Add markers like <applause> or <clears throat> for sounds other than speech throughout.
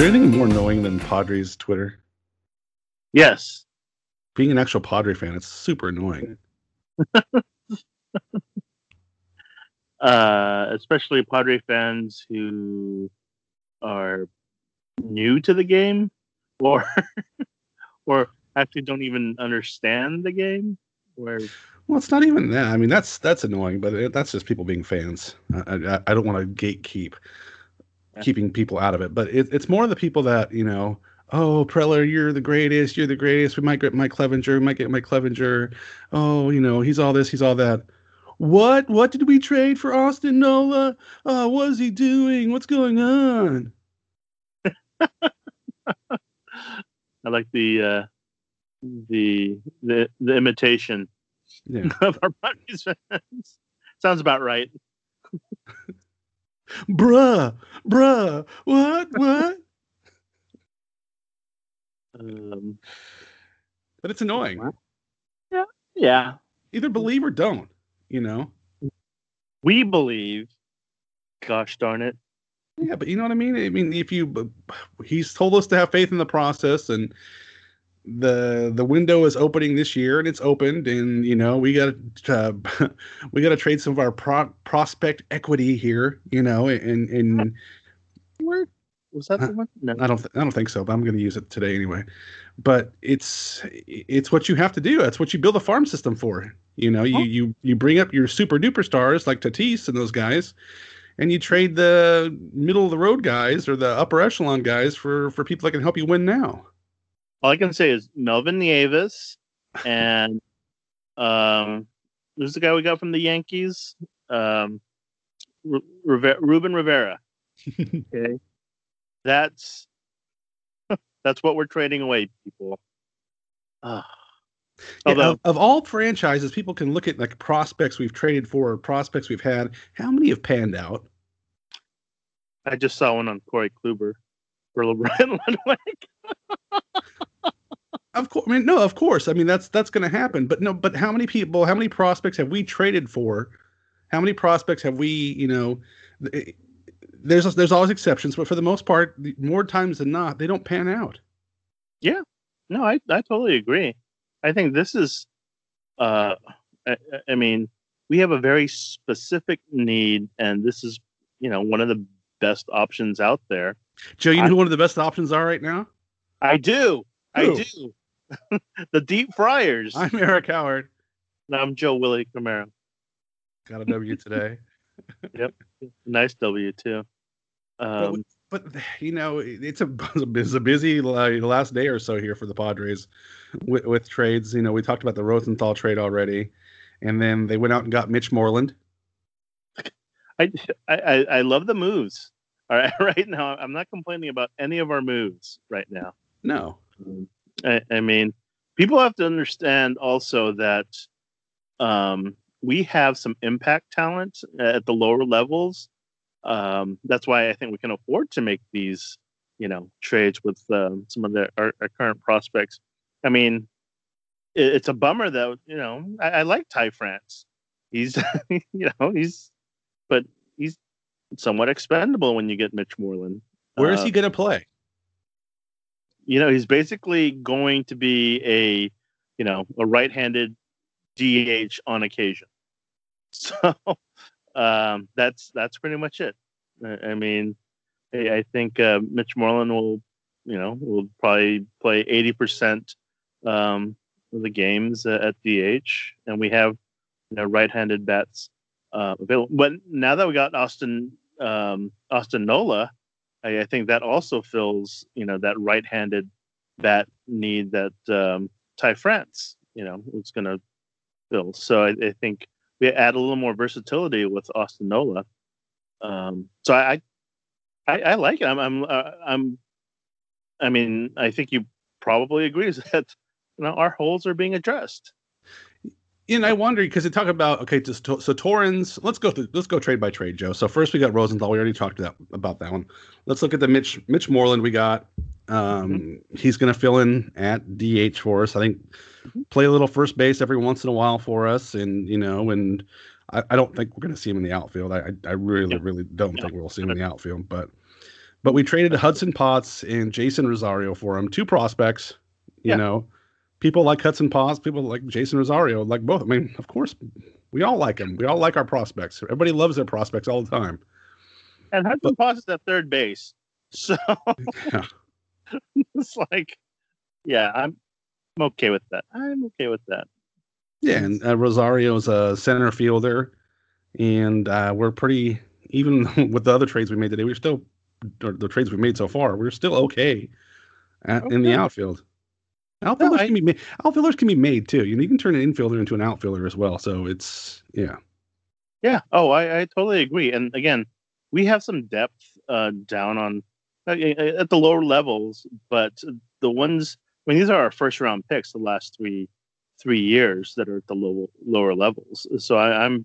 there anything more annoying than Padres Twitter? Yes. Being an actual Padre fan, it's super annoying. <laughs> uh, especially Padre fans who are new to the game <laughs> or or actually don't even understand the game well it's not even that i mean that's that's annoying but it, that's just people being fans i, I, I don't want to gatekeep. Keeping people out of it. But it, it's more the people that you know oh preller you're the greatest you're the greatest. We might get mike clevinger we might get mike clevinger oh you know he's all this he's all that. What? What did we trade for austin nola? Oh what is he doing? What's going on? <laughs> I like the uh, the the the imitation yeah. <laughs> of our Rockies fans. Sounds about right. <laughs> bruh, bruh, what, what? Um, but it's annoying. Yeah, yeah. Either believe or don't. You know. We believe. Gosh darn it. Yeah, but you know what I mean. I mean, if you, he's told us to have faith in the process, and the the window is opening this year, and it's opened, and you know we got to uh, <laughs> we got to trade some of our pro- prospect equity here, you know, and and. What was that the one? No. I don't. Th- I don't think so. But I'm going to use it today anyway. But it's it's what you have to do. That's what you build a farm system for. You know, you oh. you you bring up your super duper stars like Tatis and those guys, and you trade the middle of the road guys or the upper echelon guys for for people that can help you win now. All I can say is Melvin Nieves and um, who's the guy we got from the Yankees? Um, Ruben Rivera. <laughs> okay, that's <laughs> that's what we're trading away, people. Uh, Although, yeah, of, of, all franchises, people can look at like prospects we've traded for, prospects we've had. How many have panned out? I just saw one on Corey Kluber for LeBron <laughs> Ludwick. Of course, I mean, no, of course. I mean, that's that's going to happen. But no, but how many people, how many prospects have we traded for? How many prospects have we, you know? There's there's always exceptions, but for the most part, more times than not, they don't pan out. Yeah, no, I I totally agree. I think this is, uh, I, I mean, we have a very specific need, and this is, you know, one of the best options out there. Joe, you know I, who one of the best options are right now? I do. Who? I do. <laughs> the Deep fryers. I'm Eric Howard. And I'm Joe Willie Camaro. Got a W today. <laughs> yep. Nice W too. Um, but, but, you know, it's a <laughs> it's a busy last day or so here for the Padres with, with trades. You know, we talked about the Rosenthal trade already, and then they went out and got Mitch Moreland. I, I I love the moves. All right, right now I'm not complaining about any of our moves right now. No, I, I mean people have to understand also that um, we have some impact talent at the lower levels. Um, that's why I think we can afford to make these, you know, trades with um, some of the, our, our, current prospects. I mean, it, it's a bummer that you know I, I like Ty France. He's, <laughs> you know, he's but he's somewhat expendable when you get Mitch Moreland. Where is uh, he going to play? You know, he's basically going to be a, you know, a right-handed DH on occasion. <laughs> So um, that's that's pretty much it. I mean, I think uh, Mitch Moreland will, you know, will probably play eighty percent um, of the games uh, at DH, and we have you know right-handed bats uh, available. But now that we got Austin um, Austin Nola, I, I, think that also fills you know that right-handed bat need that um, Ty France you know was going to fill. So I, I, think we add a little more versatility with Austin Nola. Um, so I, I, I like it. I'm I'm uh, I'm I mean I think you probably agree <laughs> that you know our holes are being addressed and I wonder because they talk about okay, just so, so Torrens. Let's go through. Let's go trade by trade, Joe. So first we got Rosenthal. We already talked that, about that one. Let's look at the Mitch Mitch Moreland we got. Um, mm-hmm. He's going to fill in at DH for us. I think mm-hmm. play a little first base every once in a while for us, and you know, and I, I don't think we're going to see him in the outfield. I I really yeah. really don't yeah. think we'll see him in the outfield, but But we traded Hudson Potts and Jeisson Rosario for him, two prospects. You Yeah. know, people like Hudson Potts, people like Jeisson Rosario, like both. I mean, of course, we all like them. We all like our prospects. Everybody loves their prospects all the time. And Hudson Potts is at third base. <laughs> So Yeah. <laughs> it's like, yeah, I'm, I'm okay with that. I'm okay with that. Yeah, and uh, Rosario's a center fielder, and uh, we're pretty even <laughs> with the other trades we made today. We're still or the trades we made so far. We're still okay, at, in the outfield. Outfielders I- can be made. Outfielders can be made too. You know, you can turn an infielder into an outfielder as well. So it's yeah. Yeah. Oh, I, I totally agree. And again, we have some depth uh, down on uh, at the lower levels, but the ones. I mean, these are our first round picks the last three three years that are at the low, lower levels. So I, I'm,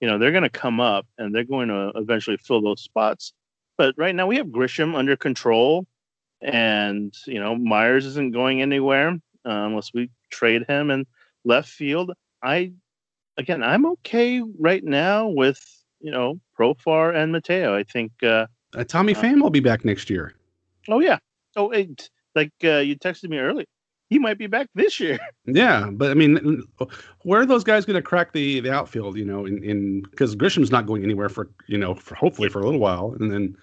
you know, they're going to come up and they're going to eventually fill those spots. But right now we have Grisham under control, and you know Myers isn't going anywhere uh, unless we trade him. And left field, I again, I'm okay right now with you know Profar and Mateo. I think. Uh, Uh, Tommy Uh, Pham will be back next year. oh yeah. Oh, it, like uh, you texted me earlier, he might be back this year. <laughs> Yeah, but I mean, where are those guys going to crack the the outfield? You know, in in because Grisham's not going anywhere for you know for hopefully for a little while, and then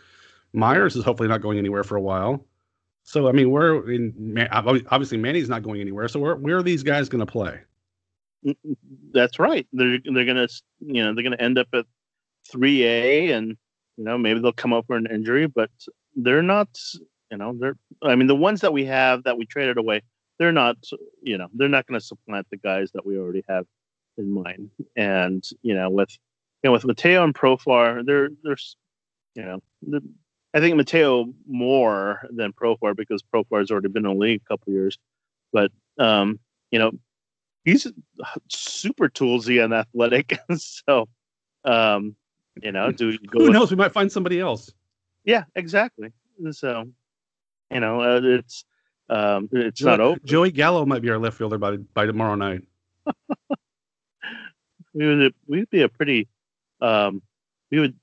Myers is hopefully not going anywhere for a while. So I mean, where in obviously Manny's not going anywhere. So where where are these guys going to play? Mm, mm, that's right. They're they're gonna you know they're gonna end up at three A, and you know maybe they'll come up for an injury, but they're not. You know they're. I mean the ones that we have that we traded away, they're not. You know they're not going to supplant the guys that we already have in mind. And you know with you know with Mateo and Profar, they're they're you know I think Mateo more than Profar because Profar has already been in the league a couple years, but um you know he's super toolsy and athletic. <laughs> so, um, you know, do we go? Who with- knows? We might find somebody else. Yeah, exactly. So, you know, uh, it's um, it's Joey, not over. Joey Gallo might be our left fielder by by tomorrow night. <laughs> We would we'd be a pretty, um, we would,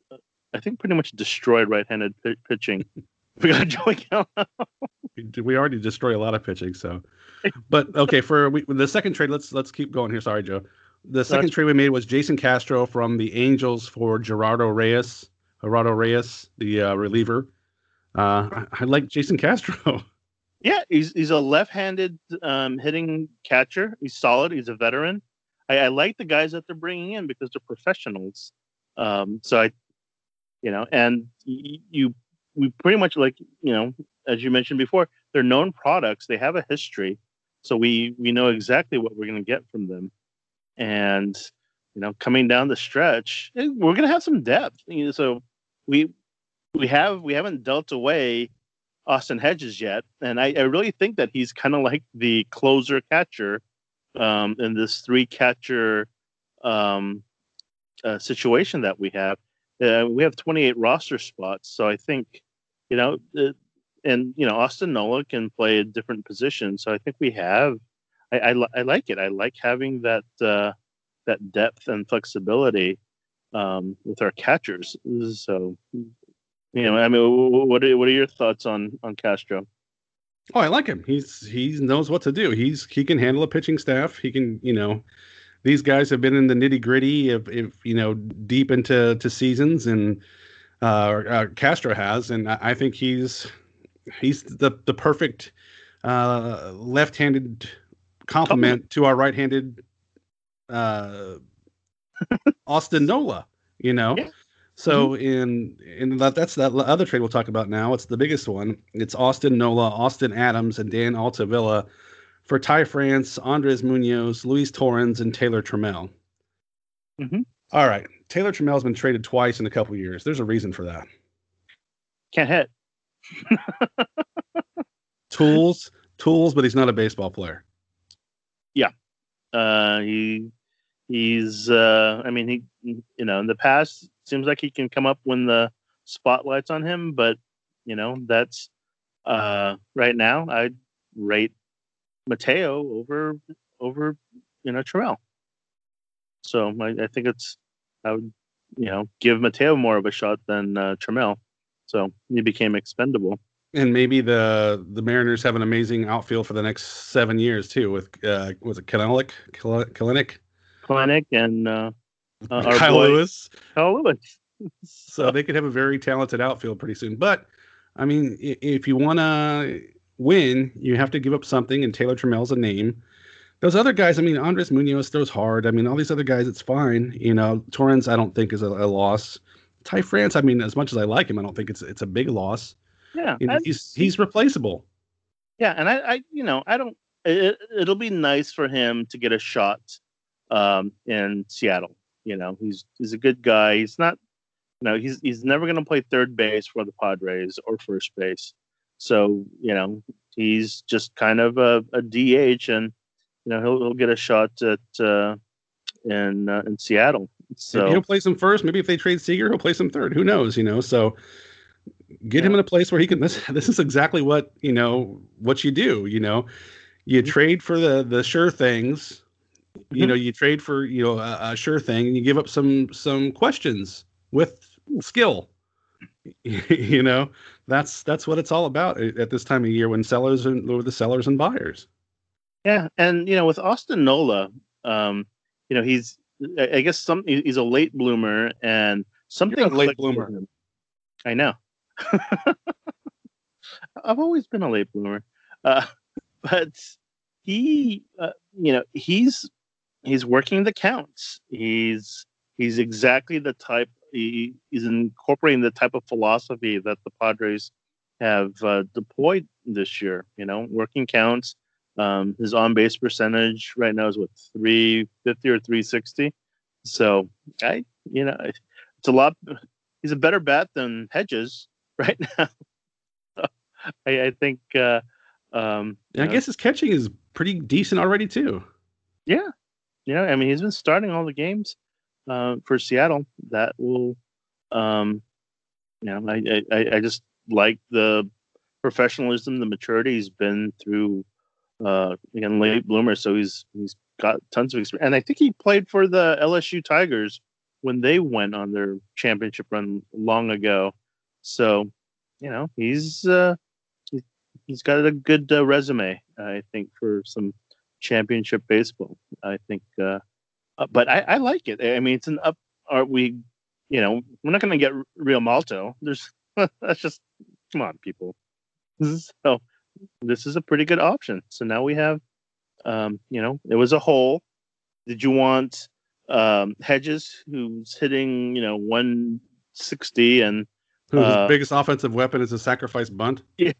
I think, pretty much destroyed right-handed pi pitching. <laughs> we got Joey Gallo. We, we already destroy a lot of pitching. So, but okay, for we, the second trade, let's let's keep going here. Sorry, Joe. The second That's- trade we made was Jason Castro from the Angels for Gerardo Reyes. Gerardo Reyes, the uh, reliever. Uh, I, I like Jason Castro. <laughs> Yeah, he's he's a left-handed um, hitting catcher. He's solid. He's a veteran. I, I like the guys that they're bringing in because they're professionals. Um, so I, you know, and you we pretty much like you know, as you mentioned before, they're known products. They have a history, so we we know exactly what we're going to get from them. And you know, coming down the stretch, eh, we're going to have some depth. You know, so we we have we haven't dealt away Austin Hedges yet, and I, I really think that he's kind of like the closer catcher um, in this three catcher um, uh, situation that we have. Uh, we have 28 roster spots, so I think you know, uh, and you know, Austin Nola can play a different position, so I think we have. I, I, I like it. I like having that uh, that depth and flexibility um, with our catchers. So you know, I mean, wh- wh- what are, what are your thoughts on on Castro? Oh, I like him. He's he knows what to do. He's he can handle a pitching staff. He can you know, these guys have been in the nitty gritty of if you know deep into to seasons, and uh, uh, Castro has, and I, I think he's he's the the perfect uh, left-handed complement to our right-handed uh, Austin Nola. You know. Yeah. So in in that that's that other trade we'll talk about now. It's the biggest one. It's Austin Nola, Austin Adams, and Dan Altavilla for Ty France, Andres Munoz, Luis Torrens, and Taylor Trammell. Mhm. All right, Taylor Trammell's been traded twice in a couple years. There's a reason for that. Can't hit. <laughs> Tools, tools, but he's not a baseball player. Yeah. Uh, he he's uh, I mean he you know in the past seems like he can come up when the spotlight's on him, but you know that's uh, right now I'd rate Mateo over over you know Terrell. So I, I think it's I would you know give Mateo more of a shot than uh, Trammell. so he became expendable. And maybe the the Mariners have an amazing outfield for the next seven years too. With uh, was it Kelenic, Kelenic, Kelenic, and uh, uh, Kyle Lewis. Kyle Lewis. so they could have a very talented outfield pretty soon. But I mean, if you want to win, you have to give up something, and Taylor Trammell's a name. Those other guys, I mean, Andres Munoz throws hard. I mean, all these other guys, it's fine. You know, Torrens, I don't think is a, a loss. Ty France, I mean, as much as I like him, I don't think it's it's a big loss. Yeah, you know, he's he's replaceable. Yeah, and I, I you know, I don't. It, it'll be nice for him to get a shot um, in Seattle. You know, he's he's a good guy. He's not, you know, he's he's never going to play third base for the Padres or first base. So you know, he's just kind of a, a DH, and you know, he'll he'll get a shot at uh, in uh, in Seattle. So he'll play some first. Maybe if they trade Seager, he'll play some third. Who knows? You know, so get yeah. him in a place where he can. <laughs> This this is exactly what you know what you do. You know, you mm-hmm. trade for the the sure things. Mm-hmm. You know, you trade for you know a, a sure thing, and you give up some some questions with skill. <laughs> you know, that's that's what it's all about at this time of year when sellers and the sellers and buyers. Yeah, and you know, with Austin Nola, um, you know, he's I guess some he's a late bloomer and something late bloomer. I know. <laughs> I've always been a late bloomer, uh, <laughs> but he, uh, you know, he's he's working the counts. He's he's exactly the type. He, he's incorporating the type of philosophy that the Padres have uh, deployed this year. You know, working counts, um, his on base percentage right now is what 350 or 360. So I, you know, it's a lot. He's a better bat than Hedges <laughs> right now. so I, I, think. Uh, um, I guess his catching is pretty decent already too. Yeah, yeah. I mean, he's been starting all the games uh, for Seattle. That will, um, you know, I, I, I just like the professionalism, the maturity. He's been through uh, again late bloomer, so he's he's got tons of experience. And I think he played for the LSU Tigers when they went on their championship run long ago. So, you know, he's uh, he's got a good uh, resume, I think, for some championship baseball. I think, uh, uh but I, I like it. I mean, it's an up. Are we? You know, we're not going to get Realmuto. There's <laughs> that's just come on, people. <laughs> So this is a pretty good option. So now we have, um, you know, it was a hole. Did you want um, Hedges, who's hitting, you know, 160 and whose uh, biggest offensive weapon is a sacrifice bunt? <laughs> Yeah.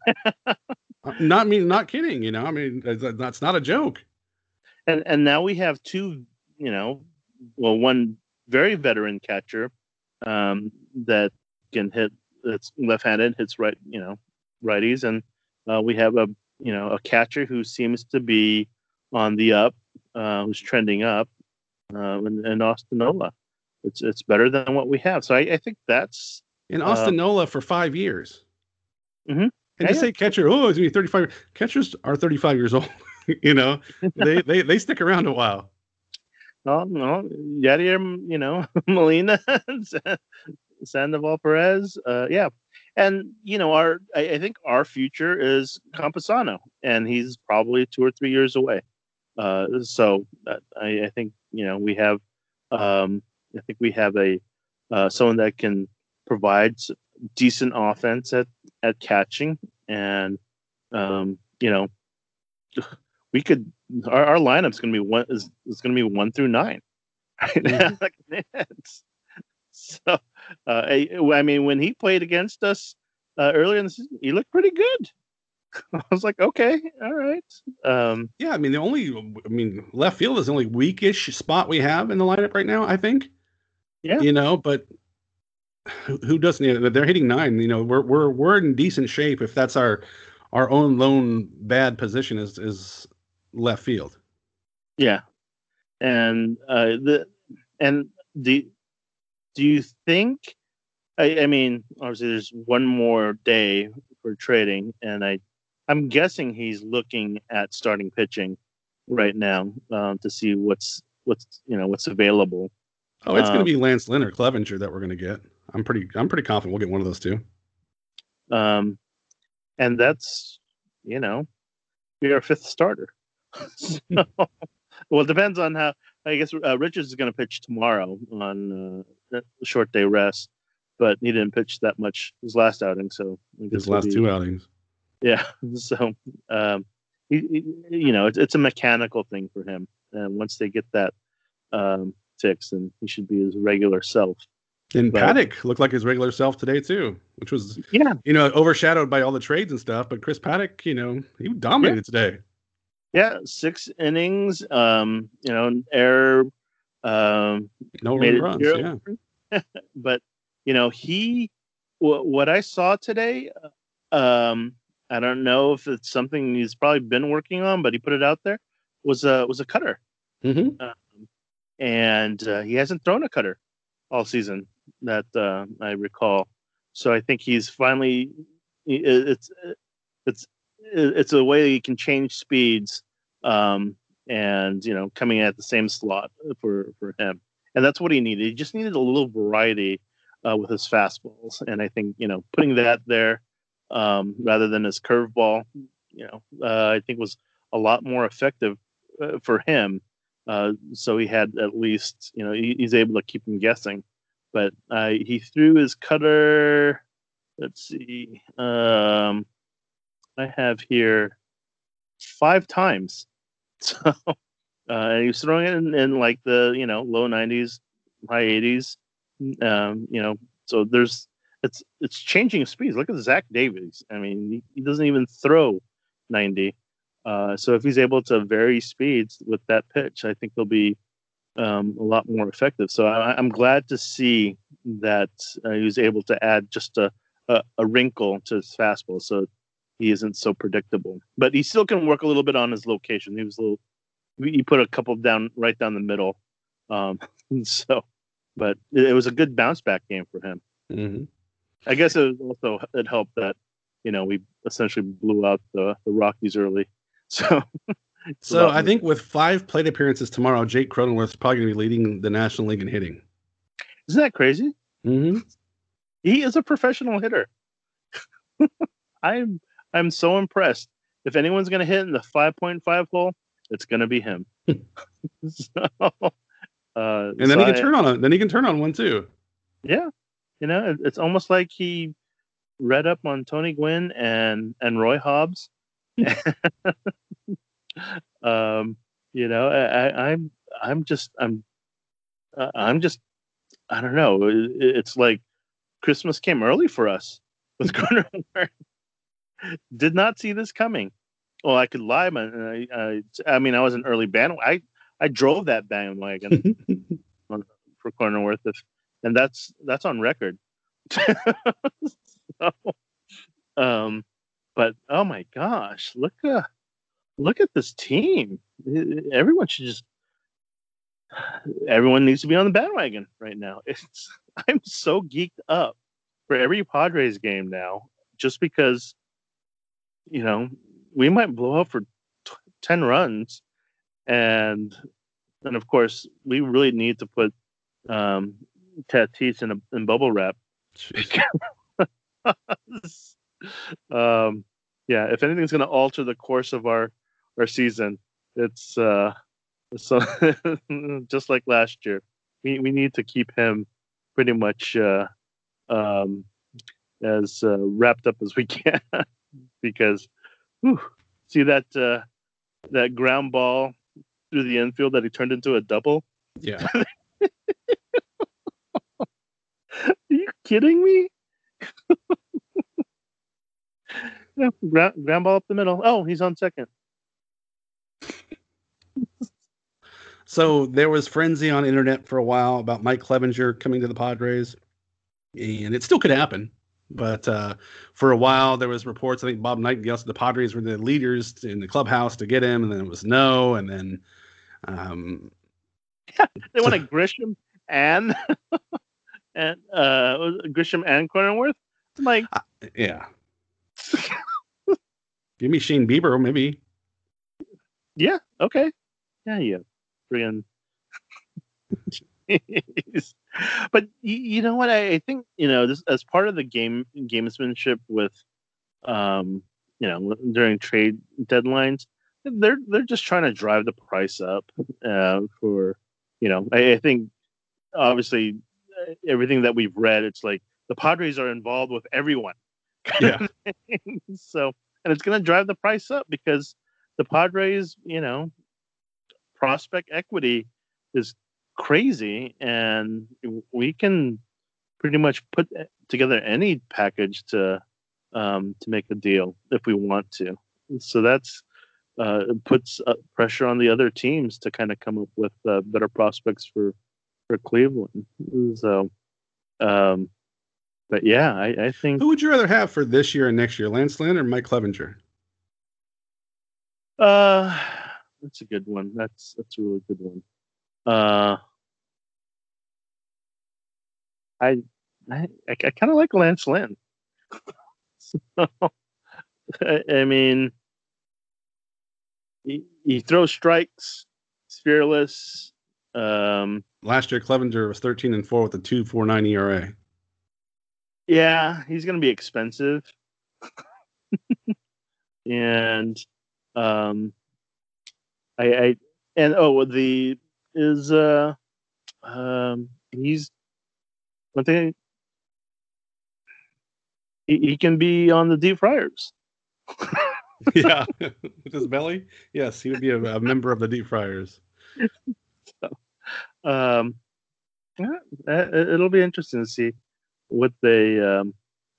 Uh, not me, not kidding. You know, I mean, that's not a joke. And and now we have two, you know, well, one very veteran catcher um, that can hit. That's left-handed, hits right, you know, righties, and uh, we have a you know a catcher who seems to be on the up, uh, who's trending up, uh, and, and Austin Nola. It's it's better than what we have. So I, I think that's in Austin uh, Nola for five years. Mm-hmm. And yeah, you say catcher, oh, it's gonna be 35. Catchers are 35 years old. <laughs> you know, <laughs> they, they they stick around a while. Oh no, Yadier, you know, <laughs> Molina, Salvador Perez. Uh, yeah, and you know our I, I, think our future is Campusano, and he's probably two or three years away. Uh, so uh, I, I, think you know we have um, I think we have a uh, someone that can provide decent offense at at catching, and um, you know <sighs> we could our, our lineup's going to be one is, is going to be one through nine. <laughs> <laughs> Mm-hmm. so uh, I, I, mean, when he played against us uh, earlier in the season, he looked pretty good. <laughs> I was like, okay, all right. Um, yeah, I mean, the only, I mean, left field is the only weakish spot we have in the lineup right now. I think. Yeah. You know, but who, doesn't? They're hitting nine. You know, we're we're we're in decent shape if that's our our own lone bad position is is left field. Yeah, and uh, the and the do you think? I, I mean, obviously, there's one more day for trading, and I, I'm guessing he's looking at starting pitching right now um, to see what's what's you know what's available. Oh, it's um, going to be Lance Lynn or Clevinger that we're going to get. I'm pretty I'm pretty confident we'll get one of those two. um, and that's you know, be our fifth starter. <laughs> so, well, it depends on how. I guess uh, Richards is going to pitch tomorrow on uh, short day rest, but he didn't pitch that much his last outing. So his last be, two outings. Yeah. <laughs> So, um, he, he, you know, it's, it's a mechanical thing for him, and once they get that um, fixed, and he should be his regular self. And but, Paddack looked like his regular self today too, which was yeah, you know, overshadowed by all the trades and stuff. But Chris Paddack, you know, he dominated yeah. today. Yeah, six innings. Um, you know, air. Um, no runs. Yeah, <laughs> but you know, he w- what I saw today. Um, I don't know if it's something he's probably been working on, but he put it out there. Was a was a cutter, mm-hmm. um, and uh, he hasn't thrown a cutter all season that uh, I recall. So I think he's finally it's it's it's a way he can change speeds um, and you know coming at the same slot for for him and that's what he needed he just needed a little variety uh, with his fastballs and i think you know putting that there um, rather than his curveball you know uh, i think was a lot more effective uh, for him uh, so he had at least you know he, he's able to keep him guessing but uh, he threw his cutter. Let's see. Um, I have here five times. <laughs> So uh, he was throwing it in, in, like the you know low 90s, high 80s. Um, you know, so there's it's it's changing speeds. Look at Zach Davies. I mean, he, he doesn't even throw 90. Uh, so if he's able to vary speeds with that pitch, I think they'll be um, a lot more effective. So I, am glad to see that uh, he was able to add just a, a, a, wrinkle to his fastball, so he isn't so predictable. But he still can work a little bit on his location. He was a little. He put a couple down right down the middle. Um, <laughs> so, but it, was a good bounce back game for him. Mm-hmm. I guess it also it helped that you know we essentially blew out the the Rockies early. <laughs> So so I think with five plate appearances tomorrow, Jake Cronenworth is probably going to be leading the National League in hitting. Isn't that crazy? Mm-hmm. He is a professional hitter. <laughs> I'm I'm so impressed. If anyone's going to hit in the 5.5 hole, it's going to be him. <laughs> so, uh, and then so he can I, turn on it. Then he can turn on one too. Yeah, you know, it's almost like he read up on Tony Gwynn and and Roy Hobbs. <laughs> um, you know, I, I'm I'm just I'm uh, I'm just I don't know. it's like Christmas came early for us with <laughs> Garner. Did not see this coming. Well, I could lie, but I, I, I mean, I was an early bandwagon. I I drove that bandwagon <laughs> for Cronenworth, and that's that's on record. <laughs> so, um, but oh my gosh, look uh, look at this team. Everyone should just everyone needs to be on the bandwagon right now. <laughs> It's I'm so geeked up for every Padres game now, just because you know we might blow up for t- ten runs, and and of course we really need to put um, Tatis in a in bubble wrap. <laughs> um, yeah, if anything's going to alter the course of our our season. It's uh, so <laughs> just like last year. We we need to keep him pretty much uh, um, as uh, wrapped up as we can <laughs> because whew, see that uh, that ground ball through the infield that he turned into a double. Yeah. <laughs> Are you kidding me? <laughs> yeah, ground, ground ball up the middle. Oh, he's on second. so there was frenzy on internet for a while about Mike Clevinger coming to the Padres, and it still could happen. But uh, for a while, there was reports. I think Bob Nightingale said the Padres were the leaders in the clubhouse to get him, and then it was no, and then um, <laughs> they wanted Grisham and <laughs> and uh, Grisham and Cronenworth. I'm like, uh, yeah. Give me Shane Bieber, maybe. Yeah. Okay. Yeah. Yeah. Friggin'. <laughs> but you, you know what? I, I, think you know this as part of the game gamesmanship with, um, you know, during trade deadlines, they're they're just trying to drive the price up uh, for, you know, I, I think obviously uh, everything that we've read, it's like the Padres are involved with everyone. <laughs> Yeah. so and it's going to drive the price up because the Padres, you know, prospect equity is crazy, and we can pretty much put together any package to um, to make a deal if we want to. So that's uh, puts uh, pressure on the other teams to kind of come up with uh, better prospects for for Cleveland. So, um, but yeah, I, I, think. Who would you rather have for this year and next year, Lance Lynn or Mike Clevinger? Uh, that's a good one. That's that's a really good one. Uh, I I, I kind of like Lance Lynn. <laughs> so, I, I, mean, he, he throws strikes. He's fearless. Um, Last year, Clevinger was thirteen and four with a two four nine ERA. Yeah, he's going to be expensive, <laughs> and um, I, I and oh the is uh um he's one thing he, he can be on the deep fryers. <laughs> yeah, <laughs> with his belly. Yes, he would be a, a member of the deep fryers. So, um, yeah, it'll be interesting to see what they, um,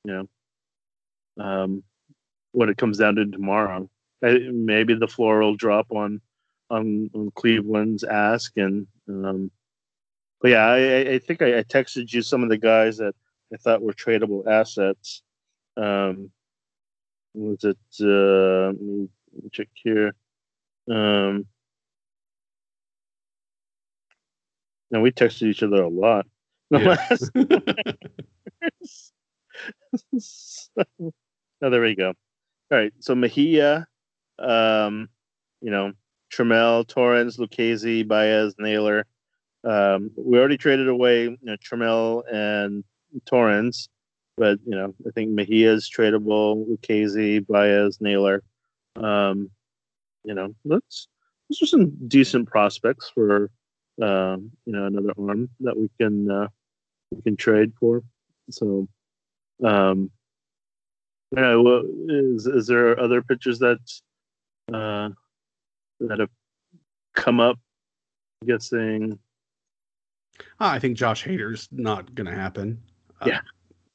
you know, um, what it comes down to tomorrow. Maybe the floor will drop on on, on Cleveland's ask, and um, but yeah, I, I think I, I, texted you some of the guys that I thought were tradable assets. Um, was it? Uh, let me check here. Um, now we texted each other a lot. Yeah. <laughs> <laughs> so, oh, there we go. All right, so Mejia, um, you know, Trammell, Torrens, Lucchesi, Baez, Naylor. Um, we already traded away you know, Trammell and Torrens, but you know I think Mejia is tradable. Lucchesi, Baez, Naylor. Um, you know, let's those are some decent prospects for uh, you know another arm that we can uh, we can trade for. So, um, yeah, well, is is there other pitchers that uh, that have come up? I'm guessing. I think Josh Hader's not going to happen. Uh, yeah. Uh,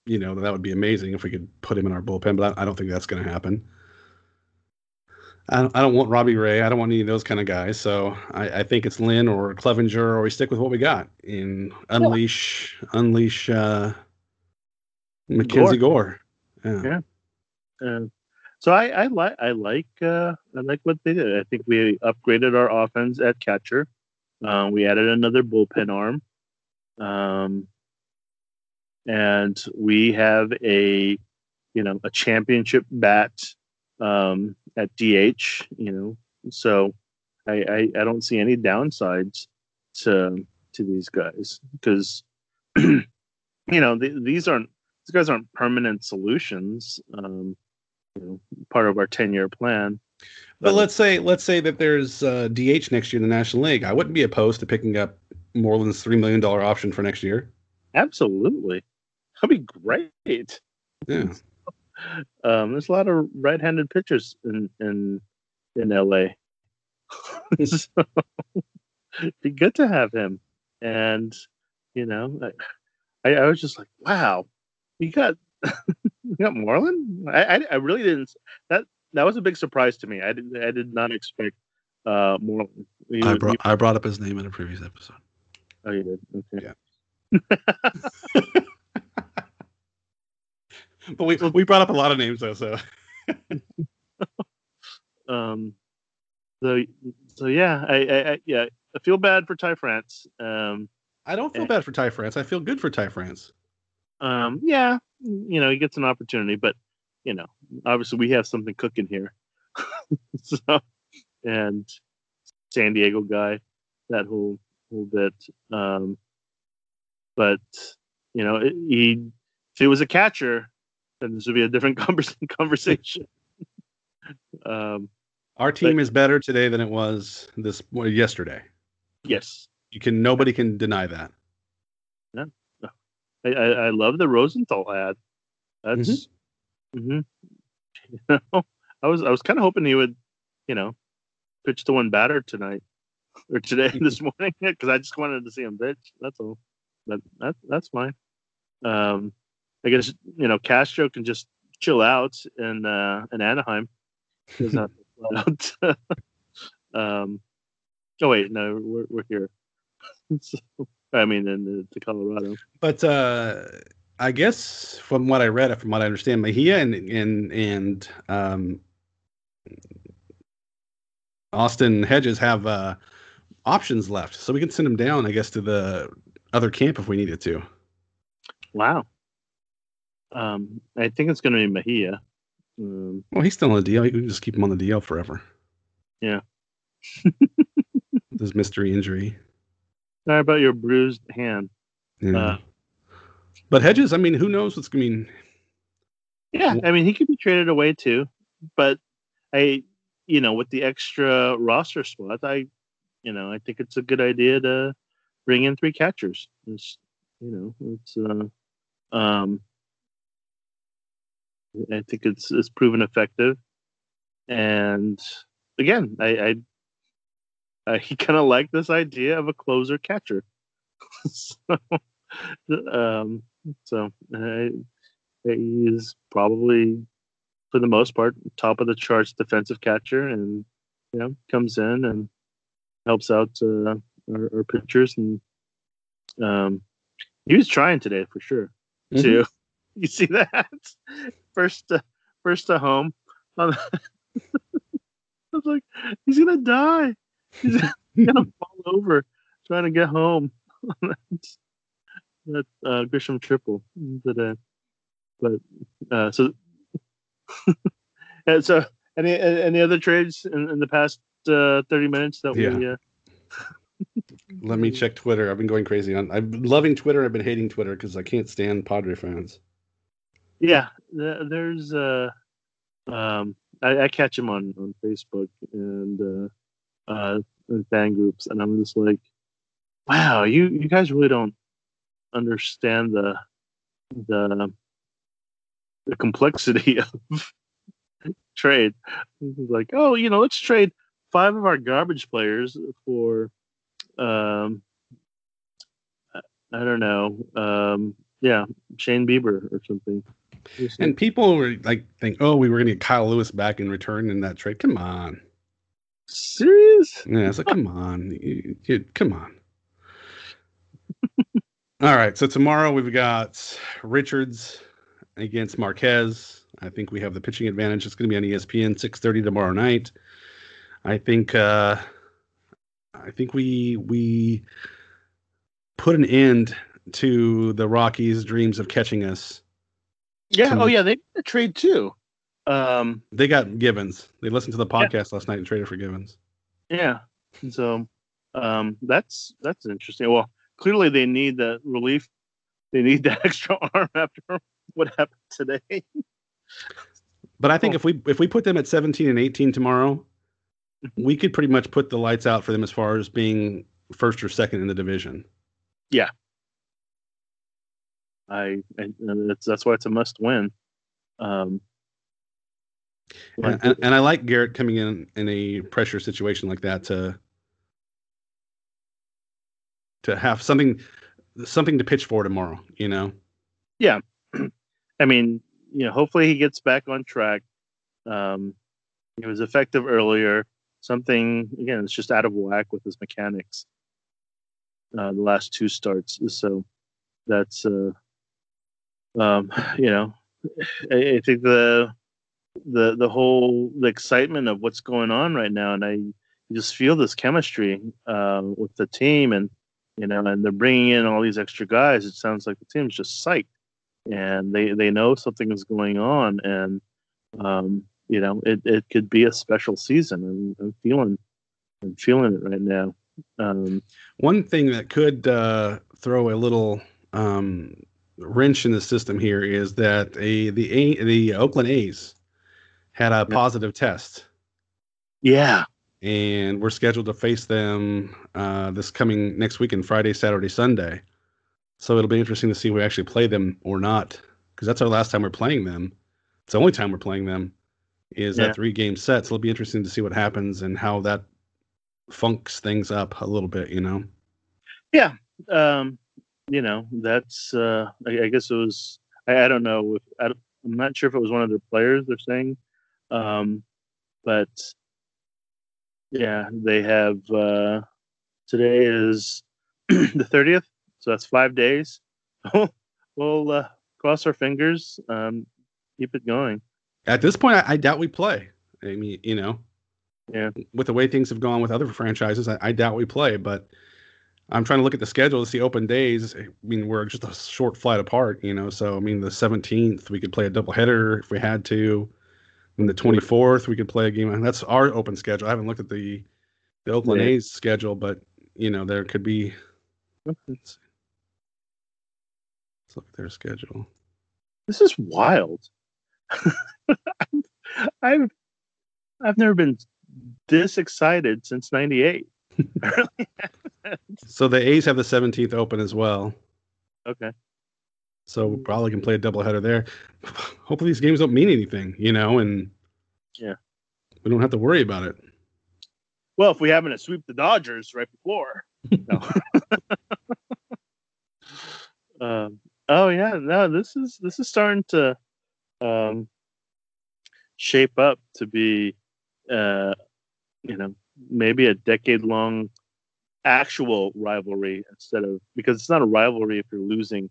you know, that would be amazing if we could put him in our bullpen, but I, I don't think that's going to happen. I don't, I don't, want Robbie Ray. I don't want any of those kind of guys. So I, I think it's Lynn or Clevinger, or we stick with what we got in unleash, yeah. unleash uh, Mackenzie Gore. Gore. Yeah. yeah. so I, I like I like uh, I like what they did. I think we upgraded our offense at catcher. Um, we added another bullpen arm. Um, and we have a you know a championship bat um, at DH. You know, so I, I, I don't see any downsides to to these guys because <clears throat> you know the, these aren't these guys aren't permanent solutions. Um, you know, part of our ten year plan. But let's say let's say that there's uh, DH next year in the National League. I wouldn't be opposed to picking up Moreland's three million dollar option for next year. Absolutely, that'd be great. Yeah. <laughs> Um, there's a lot of right-handed pitchers in in in LA. <laughs> <laughs> so, be good to have him, and you know, I, I was just like, wow, you got you got Moreland. I, I, I really didn't. That that was a big surprise to me. I did I did not expect uh Moreland. I brought I brought up his name in a previous episode. Oh, you did. Okay. Yeah. <laughs> but we we brought up a lot of names though, so. <laughs> um, so so yeah, I, I, I, yeah I feel bad for Ty France. Um, I don't feel and, bad for Ty France. I feel good for Ty France. Um, yeah, you know he gets an opportunity, but you know obviously we have something cooking here. <laughs> so and San Diego guy, that whole whole bit. Um, but you know, it, he if he was a catcher, then this would be a different <laughs> conversation. <laughs> um, Our team but, is better today than it was this well, yesterday. Yes, you can. Nobody can deny that. Yeah, I, I, I love the Rosenthal ad. That's. Mm-hmm. Mm-hmm. <laughs> You know, I was I was kind of hoping he would, you know, pitch the one batter tonight or today <laughs> this morning <laughs> because I just wanted to see him bitch. That's all. That that that's fine. Um, I guess you know Castro can just chill out in uh, in Anaheim. <laughs> um, oh wait, no, we're we're here. so, I mean, in the Colorado. But uh, I guess from what I read, from what I understand, Mejia and and and um, Austin Hedges have uh, options left, so we can send him down, I guess, to the other camp if we needed to. Wow. Um, I think it's going to be Mejia. Um, well, he's still on the deal. You can just keep him on the DL forever. Yeah. <laughs> this mystery injury. Sorry about your bruised hand. Yeah. Uh, but Hedges, I mean, who knows what's going to mean? Yeah, I mean, he could be traded away too. But I, you know, with the extra roster spot, I, you know, I think it's a good idea to bring in three catchers. It's, you know, it's, uh, um, I think it's it's proven effective, and again, I I, I <laughs> kind of like this idea of a closer catcher. <laughs> so, um, so uh, he is probably, for the most part, top of the charts defensive catcher, and you know comes in and helps out uh, our, our pitchers, and um, he was trying today for sure mm-hmm. too. <laughs> You see that? First, uh, first to home. <laughs> I was like, he's gonna die. He's <laughs> gonna fall over trying to get home. that uh, Grisham triple today. But uh, so, and so any any other trades in, in the past uh, thirty minutes that yeah. we? Uh... <laughs> Let me check Twitter. I've been going crazy on. I'm loving Twitter. I've been hating Twitter because I can't stand Padre fans. Yeah, there's uh, um, I, I catch him on on Facebook and uh, uh, in fan groups, and I'm just like, wow, you you guys really don't understand the the the complexity <laughs> of trade. Like, oh, you know, let's trade five of our garbage players for um I don't know, um yeah, Shane Bieber or something. And people were like, think, oh, we were going to get Kyle Lewis back in return in that trade. Come on. Serious? Yeah, it's like, come on. Come on. <laughs> All right. So tomorrow we've got Richards against Marquez. I think we have the pitching advantage. It's going to be on ESPN 6:30 tomorrow night. I think uh I think we we put an end to the Rockies' dreams of catching us yeah. oh, yeah. They a trade too. Um, they got Givens. They listened to the podcast yeah. last night and traded for Givens. Yeah. So um, that's that's interesting. Well, clearly they need that relief. They need that <laughs> extra arm after what happened today. but I think oh. if we if we put them at 17 and 18 tomorrow. We could pretty much put the lights out for them as far as being first or second in the division. Yeah, I, I that's that's why it's a must win. Um, and, and, and, I like Garrett coming in in a pressure situation like that to to have something something to pitch for tomorrow. You know. Yeah, <clears throat> I mean, you know, hopefully he gets back on track. Um, he was effective earlier. Something again, it's just out of whack with his mechanics. Uh, the last two starts, so that's uh, um, <laughs> you know, I, I, think the the the whole the excitement of what's going on right now, and I just feel this chemistry uh, with the team, and you know, and they're bringing in all these extra guys. It sounds like the team's just psyched, and they they know something is going on, and um, you know, it it could be a special season, and I'm feeling I'm feeling it right now. Um, One thing that could uh, throw a little um, wrench in the system here is that a the a, the Oakland A's had a positive test, Yeah. and we're scheduled to face them uh, this coming next weekend, Friday, Saturday, Sunday. So it'll be interesting to see if we actually play them or not, because that's our last time we're playing them. It's the only time we're playing them is Yeah. that three game set. So it'll be interesting to see what happens and how that funks things up a little bit. You know. Yeah. Um, you know, that's uh I, I guess it was I, I don't know if I I'm not sure if it was one of their players they're saying. Um but yeah, they have uh today is <clears throat> the 30th, so that's 5 days. <laughs> we'll uh cross our fingers, um keep it going. At this point, I, I doubt we play. I mean, you know, Yeah. with the way things have gone with other franchises, I, I doubt we play. But I'm trying to look at the schedule to see open days. I mean, we're just a short flight apart, you know. So I mean, the 17th we could play a doubleheader if we had to. And the 24th we could play a game. And that's our open schedule. I haven't looked at the the Oakland Yeah. A's schedule, but you know, there could be. Let's. Let's look at their schedule. This is wild. <laughs> I've I've never been this excited since 98. <laughs> So the A's have the 17th open as well. Okay. So we probably can play a doubleheader there. Hopefully these games don't mean anything, you know, and Yeah. we don't have to worry about it. Well, if we happen to sweep the Dodgers right before. <laughs> No. um, oh yeah, no, this is this is starting to um, shape up to be, uh, you know, maybe a decade long actual rivalry instead of because it's not a rivalry if you're losing,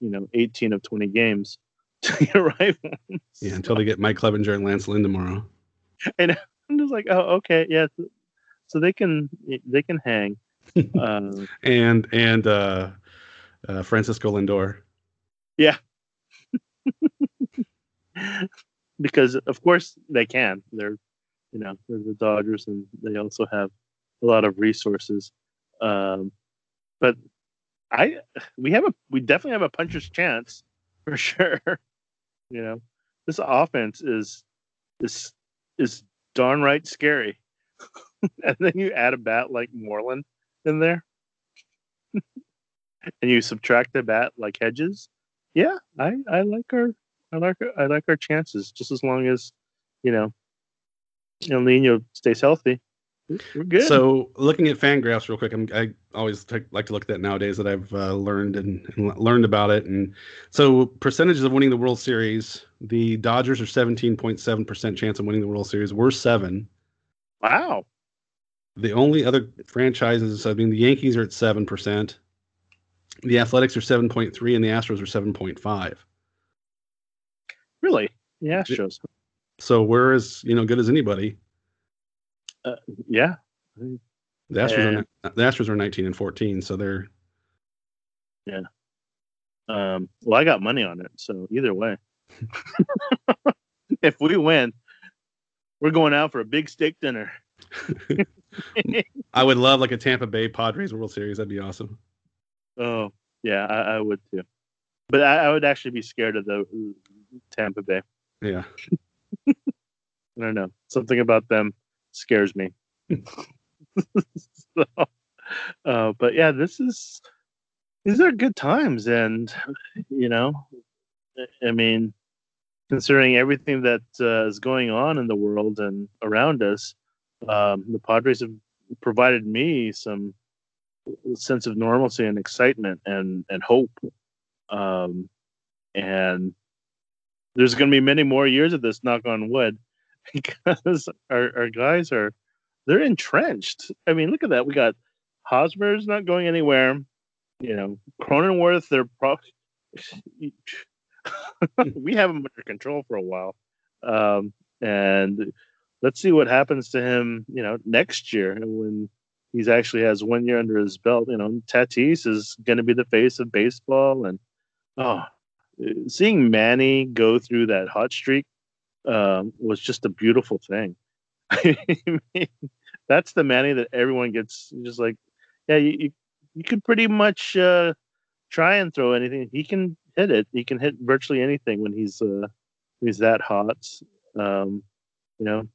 you know, 18 of 20 games <laughs> to your rivals. Yeah, until they get Mike Clevinger and Lance Lynn tomorrow. <laughs> And I'm just like, oh, okay, yeah. So, so they can they can hang. <laughs> um, And and uh, uh, Francisco Lindor. <laughs> because of course they can. They're you know they're the Dodgers and they also have a lot of resources. Um, but I we have a we definitely have a puncher's chance <laughs> for sure. you know this offense is is is darn right scary. <laughs> and then you add a bat like Moreland in there. and you subtract a bat like Hedges. Yeah, I, I like our I like our, I like our chances just as long as you know El Nino stays healthy. We're good. So looking at Fangraphs real quick, I'm, I always take, like to look at that nowadays that I've uh, learned and, and learned about it. And so percentages of winning the World Series, the Dodgers are 17.7% chance of winning the World Series. We're seven. wow. The only other franchises, I mean, the Yankees are at 7%. The Athletics are 7.3 and the Astros are 7.5. Really? The Astros. So we're as, you know, good as anybody. Yeah. The Astros, And- are, the Astros are 19 and 14, so they're Yeah. Um, well, I got money on it, so either way, <laughs> if we win, we're going out for a big steak dinner. <laughs> I would love like a Tampa Bay Padres World Series. That'd be awesome. Oh, yeah, I, I would too. But I, I would actually be scared of the Tampa Bay. Yeah. <laughs> I don't know. Something about them scares me. <laughs> <laughs> so, uh, but yeah, this is these are good times, and you know, I- mean, considering everything that uh, is going on in the world and around us, um, the Padres have provided me some sense of normalcy and excitement and and hope. Um, and there's going to be many more years of this. Knock on wood, <laughs> because our our guys are they're entrenched. I mean, look at that. We got Hosmer's not going anywhere. You know, Cronenworth. They're pro- <laughs> we have him under control for a while, um, and let's see what happens to him. You know, next year when he's actually has one year under his belt. You know, Tatis is going to be the face of baseball, and oh, seeing Manny go through that hot streak um, was just a beautiful thing. <laughs> I mean, that's the Manny that everyone gets just like, yeah, you, you, you could pretty much uh, try and throw anything. He can hit it. He can hit virtually anything when he's uh, he's that hot. Um, you know,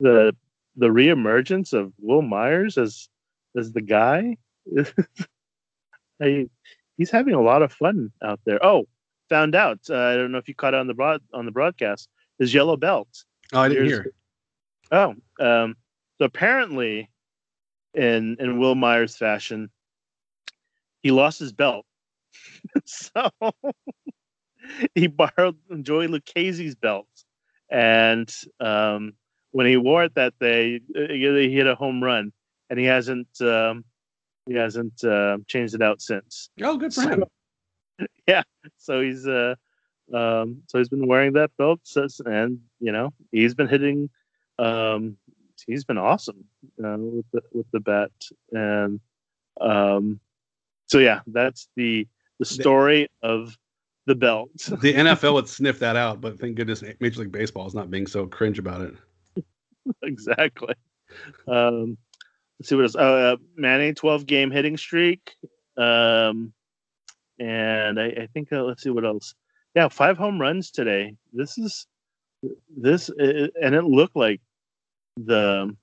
the the reemergence of Wil Myers as as the guy. <laughs> <laughs> I, he's having a lot of fun out there. Oh, found out. Uh, I don't know if you caught it on the broad on the broadcast. His yellow belt. Oh, I didn't hear. Oh, um, so apparently, in in Wil Myers fashion, he lost his belt. <laughs> so <laughs> he borrowed Joey Lucchesi's belt, and um, when he wore it that day, he hit a home run, and he hasn't um, he hasn't uh, changed it out since. Oh, good for so, him. <laughs> Yeah, so he's uh, um, so he's been wearing that belt since, and you know he's been hitting. Um, he's been awesome uh, with the with the bat, and um, so yeah, that's the the story of the belt. <laughs> the NFL would sniff that out, but thank goodness Major League Baseball is not being so cringe about it. <laughs> exactly. Um, let's see what else. Uh, Manny, twelve game hitting streak, um, and I, I think uh, let's see what else. Yeah, five home runs today. This is this, and it looked like the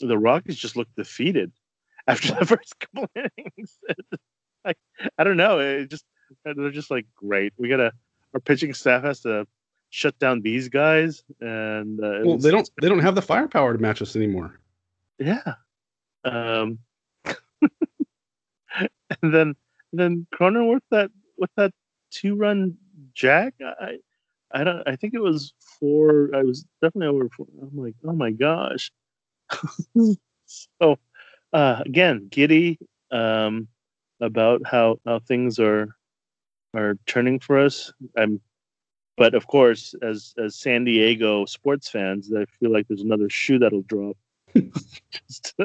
the Rockies just looked defeated <laughs> after the first couple <laughs> innings. <laughs> I, I don't know. It just they're just like great. We gotta our pitching staff has to shut down these guys, and uh, well, they don't they don't have the firepower to match us anymore. Yeah. Um. and then then Cronenworth that with that two run jack. I I don't. I think it was four. I was definitely over four. I'm like, oh my gosh. so <laughs> uh, again, giddy um, about how how things are are turning for us. I'm, but of course, as as San Diego sports fans, I feel like there's another shoe that'll drop. <laughs> just, <laughs>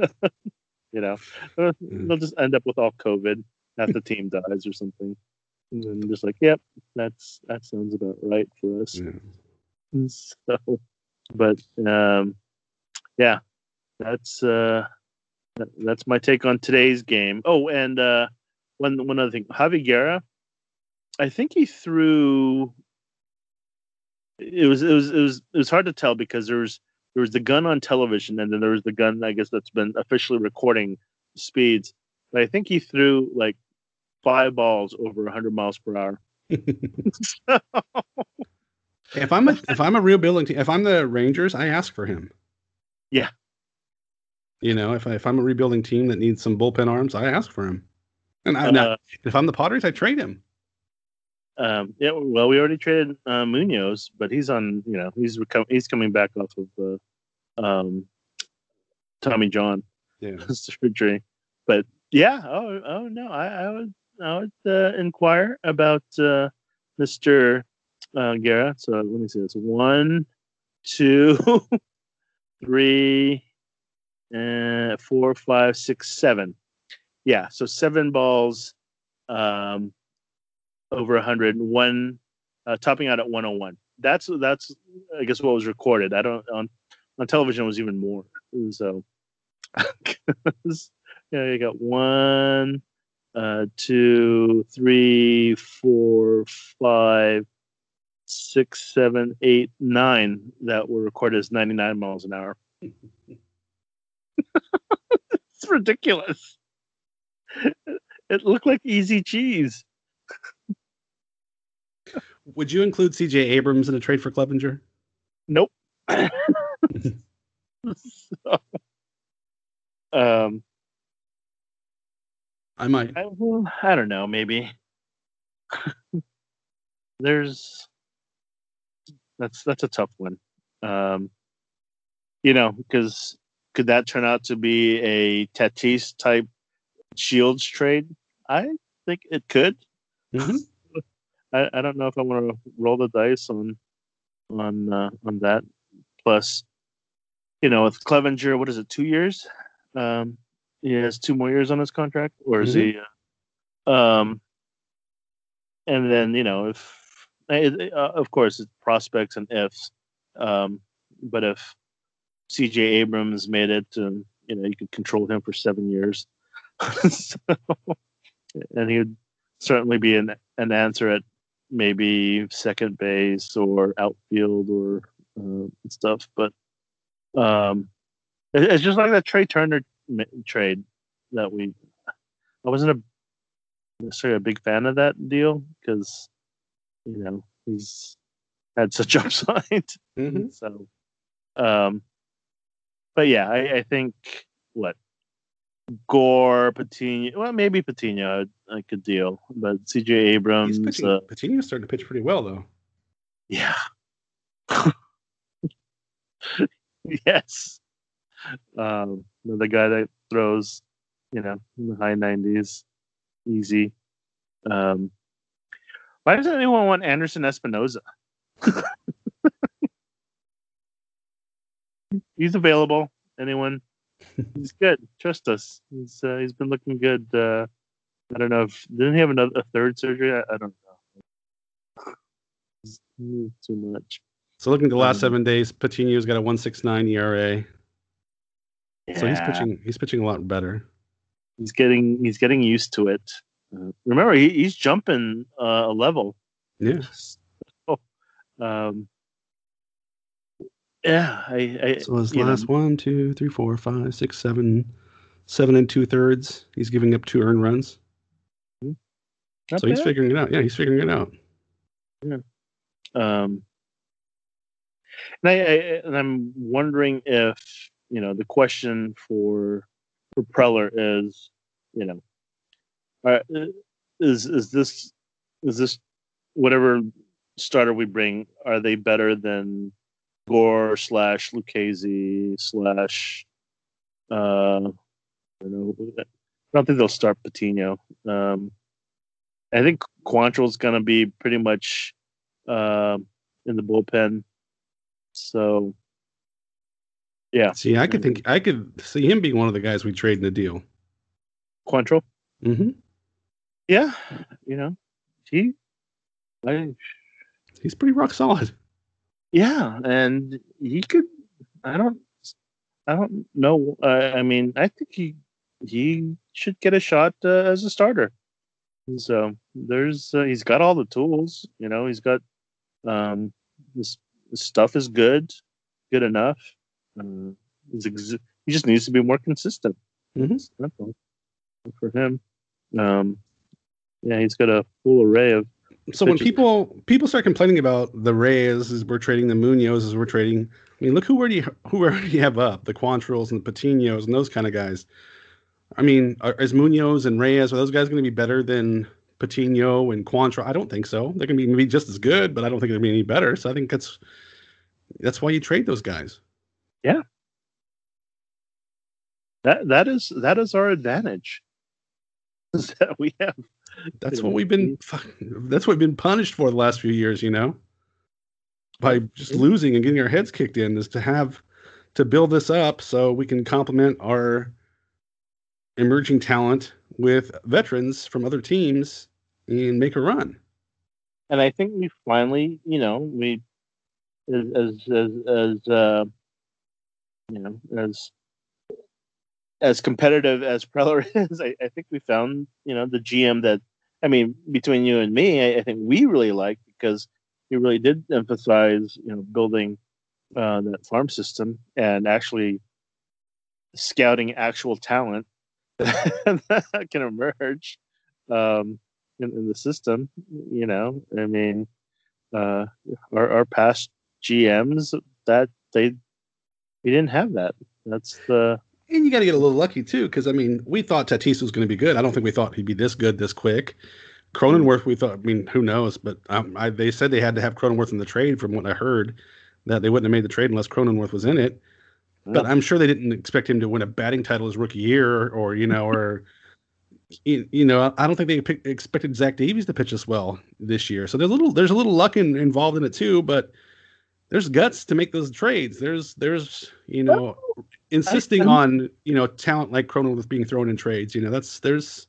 you know, uh, mm. they'll just end up with all COVID. Half the team dies or something, and then just like, yep, that's that sounds about right for us. Yeah. <laughs> So, but um, yeah, that's uh, that's my take on today's game. Oh, and uh, one one other thing, Javi Guerra I think he threw. It was it was it was it was hard to tell because there was there was the gun on television and then there was the gun I guess that's been officially recording speeds. But I think he threw like five balls over 100 miles per hour. so. <laughs> if I'm a if I'm a real building team, if I'm the Rangers, I ask for him. Yeah. You know, if I, if I'm a rebuilding team that needs some bullpen arms, I ask for him. And I, uh, if I'm the Padres, I trade him. Um, yeah, well, we already traded uh, Munoz, but he's on. You know, he's reco- he's coming back off of uh, um, Tommy John yeah. <laughs> surgery. But yeah, oh, oh no, I, I would I would uh, inquire about uh, Mister uh, Guerra. So let me see this: one, two, <laughs> three, uh, four, five, six, seven. Yeah, so seven balls. Um, over 100, one uh, topping out at 101. That's that's I guess what was recorded. I don't on on television was even more. So <laughs> yeah, you got one, uh, two, three, four, five, six, seven, eight, nine that were recorded as 99 miles an hour. <laughs> it's ridiculous. It looked like easy cheese. <laughs> Would you include CJ Abrams in a trade for Clevinger? Nope. <laughs> so, um, I might. I, I don't know. Maybe <laughs> there's that's that's a tough one. Um, you know, because could that turn out to be a Tatis type Shields trade? I think it could. Mm-hmm. <laughs> I, I don't know if I want to roll the dice on on uh, on that. Plus, you know, with Clevinger, what is it? Two years? Um, he has two more years on his contract, or is mm-hmm. he? Uh, um, and then you know, if uh, of course it's prospects and ifs, um, but if C.J. Abrams made it, um, you know, you could control him for seven years, <laughs> so, and he would certainly be an an answer at maybe second base or outfield or uh, stuff. But um, it's just like that Trea Turner trade that we. I wasn't a necessarily a big fan of that deal because you know he's had such <laughs> upside. Mhm. So, um, but yeah, I, I think what Gore, Patino, well, maybe Patino I, I could deal, but CJ Abrams, pitching. uh, Patino's starting to pitch pretty well though. yeah, <laughs> yes, um, the guy that throws, you know, in the high nineties, easy. Um, why doesn't anyone want Anderson Espinoza? <laughs> he's available. Anyone? He's good. Trust us. He's uh, he's been looking good. Uh, I don't know if didn't he have another a third surgery? I, I don't know. It's too much. So looking at the last Um, seven days, Patino's got a one six nine ERA. So he's pitching. He's pitching a lot better. He's getting he's getting used to it. Uh, remember, he, he's jumping uh, a level. Yeah. <laughs> So, um, yeah, I, I So his you know, last one, two, three, four, five, six, seven, seven and two thirds. He's giving up two earned runs. not so he's figuring it out. Yeah, he's figuring it out. Yeah. Um, and I, I and I'm wondering if you know the question for for Preller is you know uh, is is this is this whatever starter we bring are they better than Gore slash Lucchesi slash uh I don't know I don't think they'll start Patino. Um, I think Quantrill's going to be pretty much um, in the bullpen. So, yeah, See, I could think I could see him being one of the guys we trade in the deal. Quantrill. hmm Yeah, you know, he, I, He's pretty rock solid. yeah, and he could. I don't, I don't know. Uh, I mean, I think he he should get a shot uh, as a starter. So there's uh, he's got all the tools. You know, he's got um, his, his stuff is good, good enough. Uh, he's ex- he just needs to be more consistent. Mhm. For him. Um, yeah, he's got a full array of So when people people start complaining about the Reyes as we're trading the Munoz as we're trading, I mean, look who already who we already have up the Quantrills and the Patinos and those kind of guys. I mean, are, is Munoz and Reyes are those guys going to be better than Patino and Quantrill? I don't think so. They're going to be maybe just as good, but I don't think they're going to be any better. So I think that's that's why you trade those guys. That. That is that is our advantage. <laughs> Is that we have That's what we've been. That's what we've been punished for the last few years. You know, by just losing and getting our heads kicked in, is to have to build this up so we can complement our emerging talent with veterans from other teams and make a run. and I think we finally, you know, we as as as, as uh, you know as as competitive as Preller <laughs> is, I, I think we found you know the GM that I mean between you and me, I, I think we really like because he really did emphasize you know building uh, that farm system and actually scouting actual talent <laughs> that can emerge. Um, in, in the system. You know, I mean, uh, our, our past GMs that they we didn't have that. That's the And you got to get a little lucky too, because I mean, we thought Tatis was going to be good. I don't think we thought he'd be this good this quick. Cronenworth, we thought. I mean, who knows? But um, I, they said they had to have Cronenworth in the trade, from what I heard, that they wouldn't have made the trade unless Cronenworth was in it. But I'm sure they didn't expect him to win a batting title his rookie year, or you know, or <laughs> you, you know, I don't think they pick, expected Zach Davies to pitch as well this year. So there's a little there's a little luck in, involved in it too, but there's guts to make those trades. There's there's you know insisting I'm- on you know talent like Cronenworth being thrown in trades. You know that's there's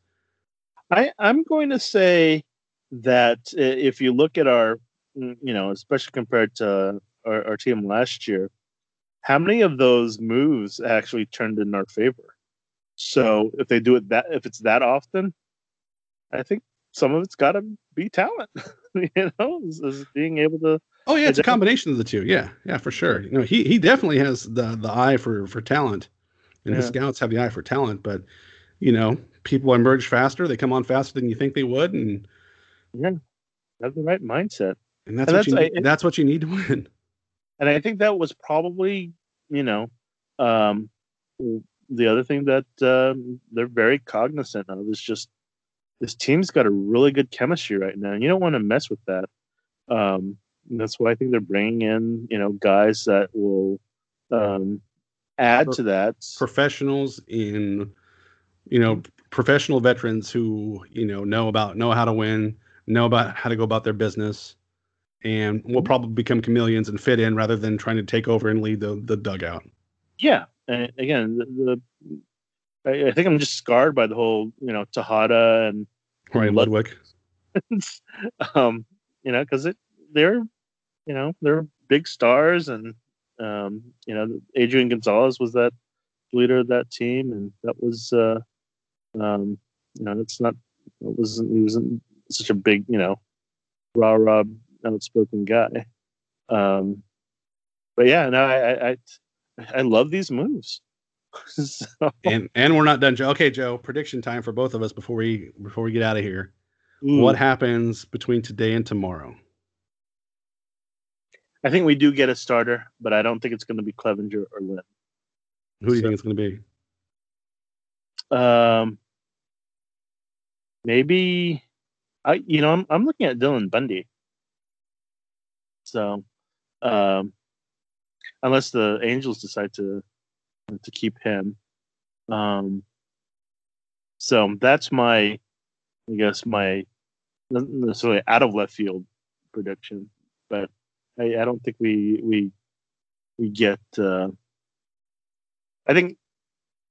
I I'm going to say that if you look at our mm, you know especially compared to our, our team last year, how many of those moves actually turned in our favor? So if they do it that if it's that often, I think some of it's got to be talent. <laughs> you know, is, is being able to. Oh yeah, it's a combination of the two. Yeah, yeah, for sure. You know, he he definitely has the the eye for for talent, and his scouts have the eye for talent. But you know, people emerge faster. They come on faster than you think they would, and Yeah, have the right mindset. and that's And what you that's- need, I- that's what you need to win. and I think that was probably, you know, um, the other thing that um, they're very cognizant of is just this team's got a really good chemistry right now, and you don't want to mess with that. Um, and that's why I think they're bringing in, you know, guys that will um, add Per- to that. Professionals in, you know, professional veterans who you know know about know how to win, know about how to go about their business, and will probably become chameleons and fit in rather than trying to take over and lead the the dugout. Yeah, and again, the, the I, I think I'm just scarred by the whole, you know, Tejada and Lud- Ludwick. <laughs> um, you know, because they're, you know, they're big stars, and um, you know, Adrian Gonzalez was that leader of that team, and that was, uh, um, you know, that's not, it wasn't, he wasn't such a big, you know, rah rah outspoken guy. Um, but yeah, no, I, I, I, I love these moves. <laughs> so, and and we're not done, Joe. Okay, Joe. Prediction time for both of us before we before we get out of here. ooh, What happens between today and tomorrow? I think we do get a starter, but I don't think it's going to be Clevinger or Lynn. Who do you So- think it's going to be? Um, maybe I, you know, I'm I'm looking at Dylan Bundy. So, um, unless the Angels decide to to keep him, um, so that's my, I guess my not necessarily out of left field prediction, but I, I don't think we we we get. Uh, I think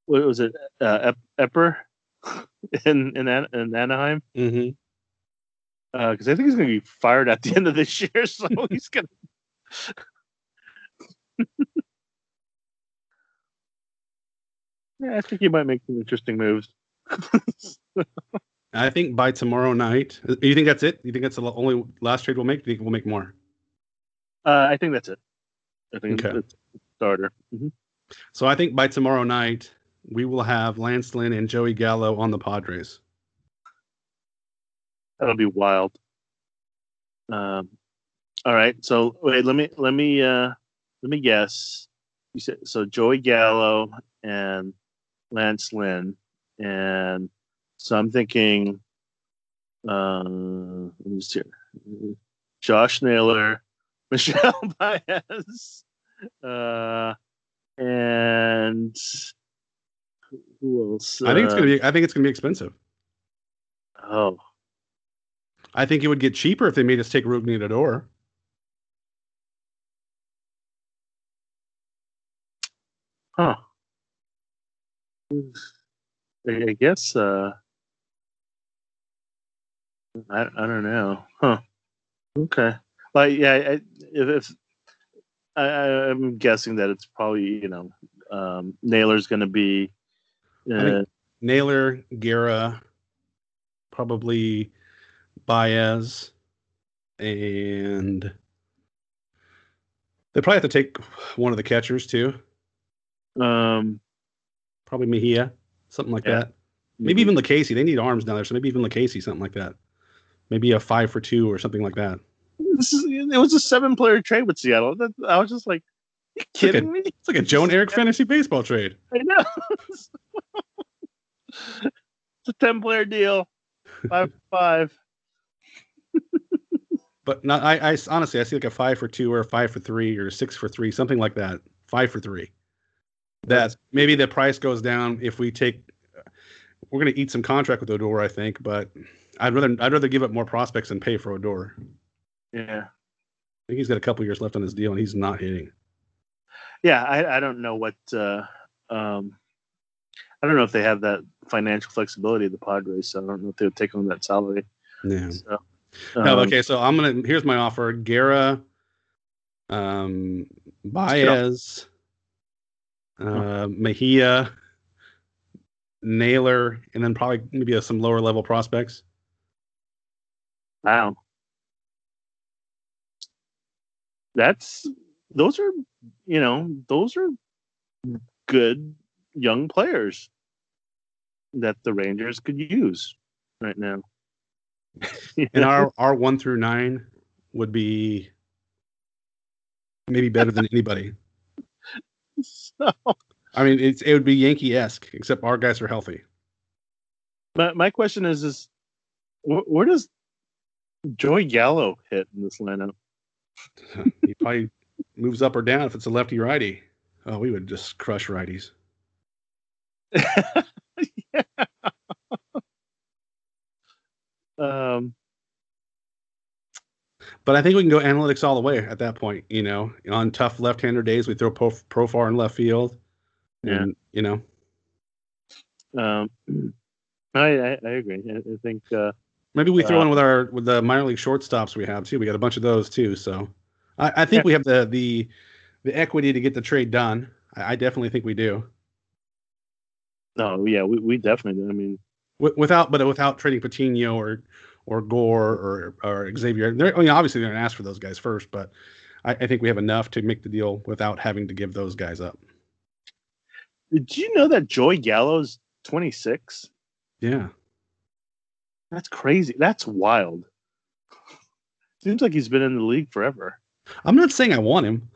what was it? Uh, Eppler <laughs> in in, An- in Anaheim Mm-hmm. because I think he's going to be fired at the end of this <laughs> year, so he's going <laughs> to. yeah, I think he might make some interesting moves. I think by tomorrow night. You think that's it? You think that's the only last trade we'll make? Do you think we'll make more? Uh, I think that's it. I think Okay. it's a starter. Mhm. So I think by tomorrow night we will have Lance Lynn and Joey Gallo on the Padres. That'll be wild. Um, all right. So wait, let me let me uh let me guess. You said so Joey Gallo and Lance Lynn, and so I'm thinking uh let me see here. Josh Naylor, <laughs> Michel Baez, uh and who else? I think it's Uh, gonna be. I think it's gonna be expensive. oh I think it would get cheaper if they made us take Rougned Odor. Huh. I I guess uh I I don't know. Huh. Okay. Like yeah, I, if, if I, I- I'm guessing that it's probably you know um, Naylor's going to be. Uh, think- Naylor, Guerra, probably Baez, and they probably have to take one of the catchers too. um, Probably Mejia, something like Yeah. that. Maybe even LaCasey. They need arms down there, so maybe even LaCasey, something like that. Maybe a five for two or something like that. This is, it was a seven-player trade with Seattle. That, I was just like, you like a- kidding me? It's like a Joan Eric fantasy baseball trade. I know. <laughs> it's a ten-player deal, five for five. <laughs> But not, I, I honestly, I see like a five for two or a five for three or a six for three, something like that. Five for three. That maybe the price goes down if we take. We're going to eat some contract with Odor, I think, but I'd rather I'd rather give up more prospects than pay for Odor. I think he's got a couple years left on his deal, and he's not hitting. yeah I, I don't know what uh um i don't know if they have that financial flexibility of the padres so i don't know if they would take on that salary Yeah. so, No, um, okay, so I'm gonna. Here's my offer: Guerra, um, Baez, uh, Mejia, Naylor, and then probably maybe some lower level prospects. Wow. That's those are you know those are good young players that the Rangers could use right now. <laughs> and our our one through nine would be maybe better than anybody. <laughs> so, I mean, it's it would be Yankee esque, except our guys are healthy. my my question is is where, where does Joey Gallo hit in this lineup? <laughs> he probably moves up or down if it's a lefty righty. Oh, we would just crush righties. yeah. <laughs> Um, But I think we can go analytics all the way at that point. You know, on tough left-hander days, we throw pro, Profar in left field. Yeah. And, you know, um, <clears throat> I, I I agree. I, I think uh, maybe we throw Uh, in with our with the minor league shortstops we have too. We got a bunch of those too. So I, I think we have the the the equity to get the trade done. I, I definitely think we do. no, yeah, we, we definitely. do. I mean, without but without trading Patino or or Gore or or Xavier. They're, I mean, obviously they're going to ask for those guys first, but I, I think we have enough to make the deal without having to give those guys up. did you know that Joey Gallo's 26? Yeah, That's crazy. That's wild. Seems like he's been in the league forever. I'm not saying I want him.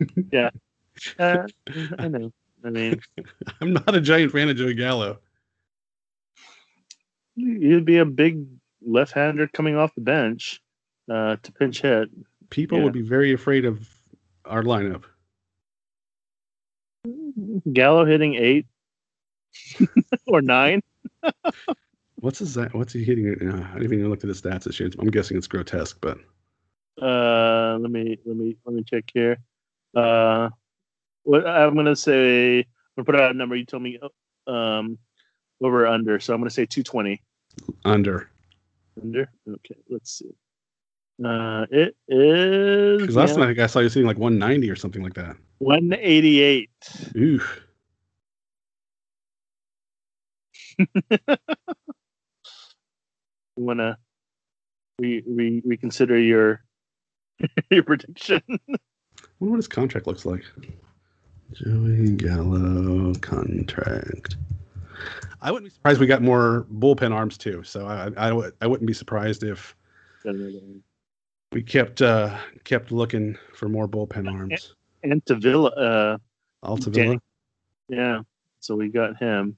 <laughs> Uh, I know. I mean, I'm not a giant fan of Joey Gallo. you'd be a big left-hander coming off the bench uh, to pinch hit. People Yeah. would be very afraid of our lineup. Gallo hitting eight <laughs> or nine. <laughs> What's his what's he hitting? Uh, I didn't even look at the stats this year. I'm guessing it's grotesque, but Uh, let me let me let me check here. Uh, what I'm gonna say, I'm gonna put out a number. You told me um, over or under, so I'm gonna say 220 under. under. Okay, let's see. Uh, it is Because last yeah, time I think I saw you hitting like 190 or something like that. 188. Oof. <laughs> You wanna re, re, reconsider your <laughs> your prediction? I wonder what his contract looks like. Joey Gallo contract. I wouldn't be surprised we got more bullpen arms too. So I I, would- I wouldn't be surprised if we kept uh kept looking for more bullpen arms. and Tavilla, uh, Altavilla. Yeah, so we got him,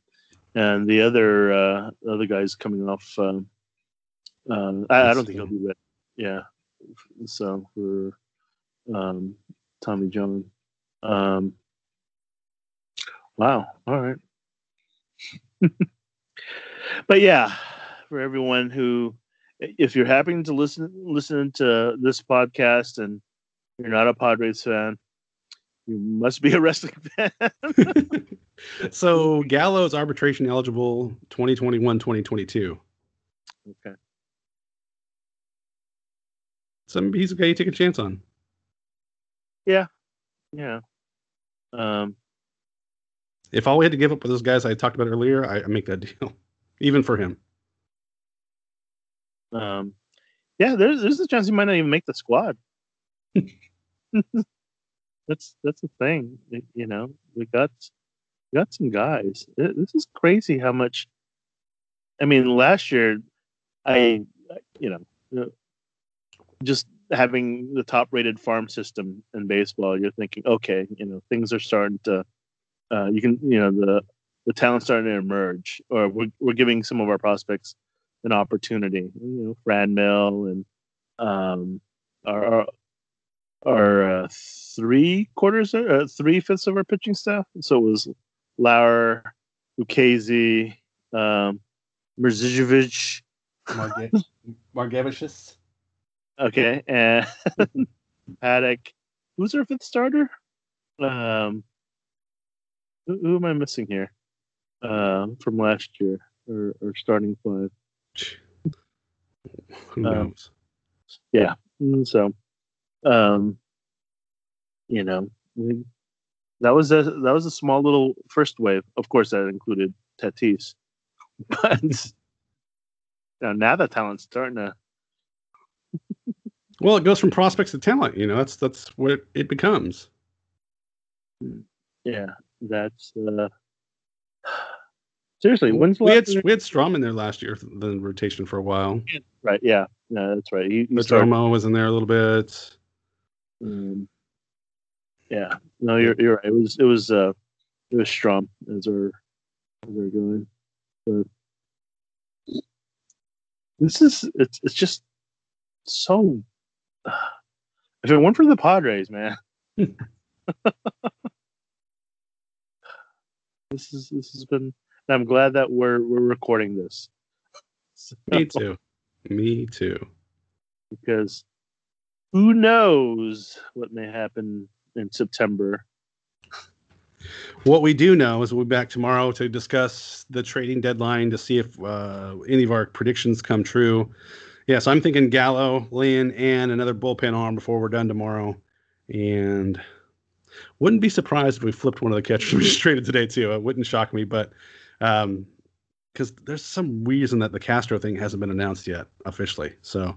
and the other uh, other guys coming off. Um, um, I, I don't think he'll be ready. Yeah, so for um, Tommy John. Um, wow. All right. <laughs> but yeah, for everyone who, if you're happening to listen listen to this podcast and you're not a Padres fan, you must be a <laughs> wrestling fan. <laughs> so Gallo's arbitration eligible 2021 2022. okay. He's a guy you take a chance on. Yeah. Yeah. Um, If all we had to give up with those guys I talked about earlier, I, I make that deal, <laughs> even for him. um, yeah, there's there's a chance he might not even make the squad. <laughs> that's that's the thing. You know, we got we got some guys. Th- This is crazy how much. I mean, last year, I you know, uh, just having the top rated farm system in baseball, you're thinking, okay, you know, things are starting to. Uh, you can, you know, the the talent's starting to emerge, or we're we're giving some of our prospects an opportunity. You know, Brad Mill and um, our our, our uh, three quarters, uh, three fifths of our pitching staff. So it was Lauer, Ukezi, um, Mrzijevic, Marge- <laughs> Margevicius. Okay, and <laughs> Paddack. Who's our fifth starter? Um, who, who am I missing here? Um, from last year, or, or starting five. Who Um, knows? Mm, So, um, you know, we, that was a that was a small little first wave. Of course, that included Tatis, <laughs> but know, now the talent's starting to Well, it goes from prospects to talent. You know, that's that's what it, becomes. Yeah, that's uh, <sighs> seriously. When's the we had last- we had Strahm in there last year, the rotation for a while. right? Yeah, no, that's right. But started- was in there a little bit. Um, yeah, no, you're you're right. It was it was uh it was Strahm as our as our going, but this is it's it's just so. If it weren't for the Padres, man, <laughs> this is this has been. and I'm glad that we're we're recording this. So- Me <laughs> too. Me too. because who knows what may happen in September. What we do know is we'll be back tomorrow to discuss the trading deadline to see if uh, any of our predictions come true. Yeah, so I'm thinking Gallo, Lynn, and another bullpen arm before we're done tomorrow. And wouldn't be surprised if we flipped one of the catchers <laughs> we just traded today too. It wouldn't shock me, but um, because there's some reason that the Castro thing hasn't been announced yet officially. So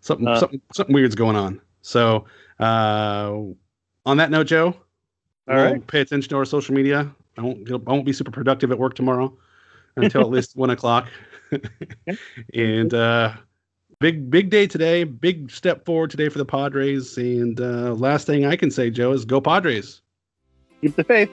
something Uh. something something weird's going on. So uh, on that note, Joe, All we'll right. pay attention to our social media. I won't get- I won't be super productive at work tomorrow until at least <laughs> one o'clock. and uh, big big day today. Big step forward today for the Padres. And uh, last thing I can say, Joe, is go Padres. Keep the faith.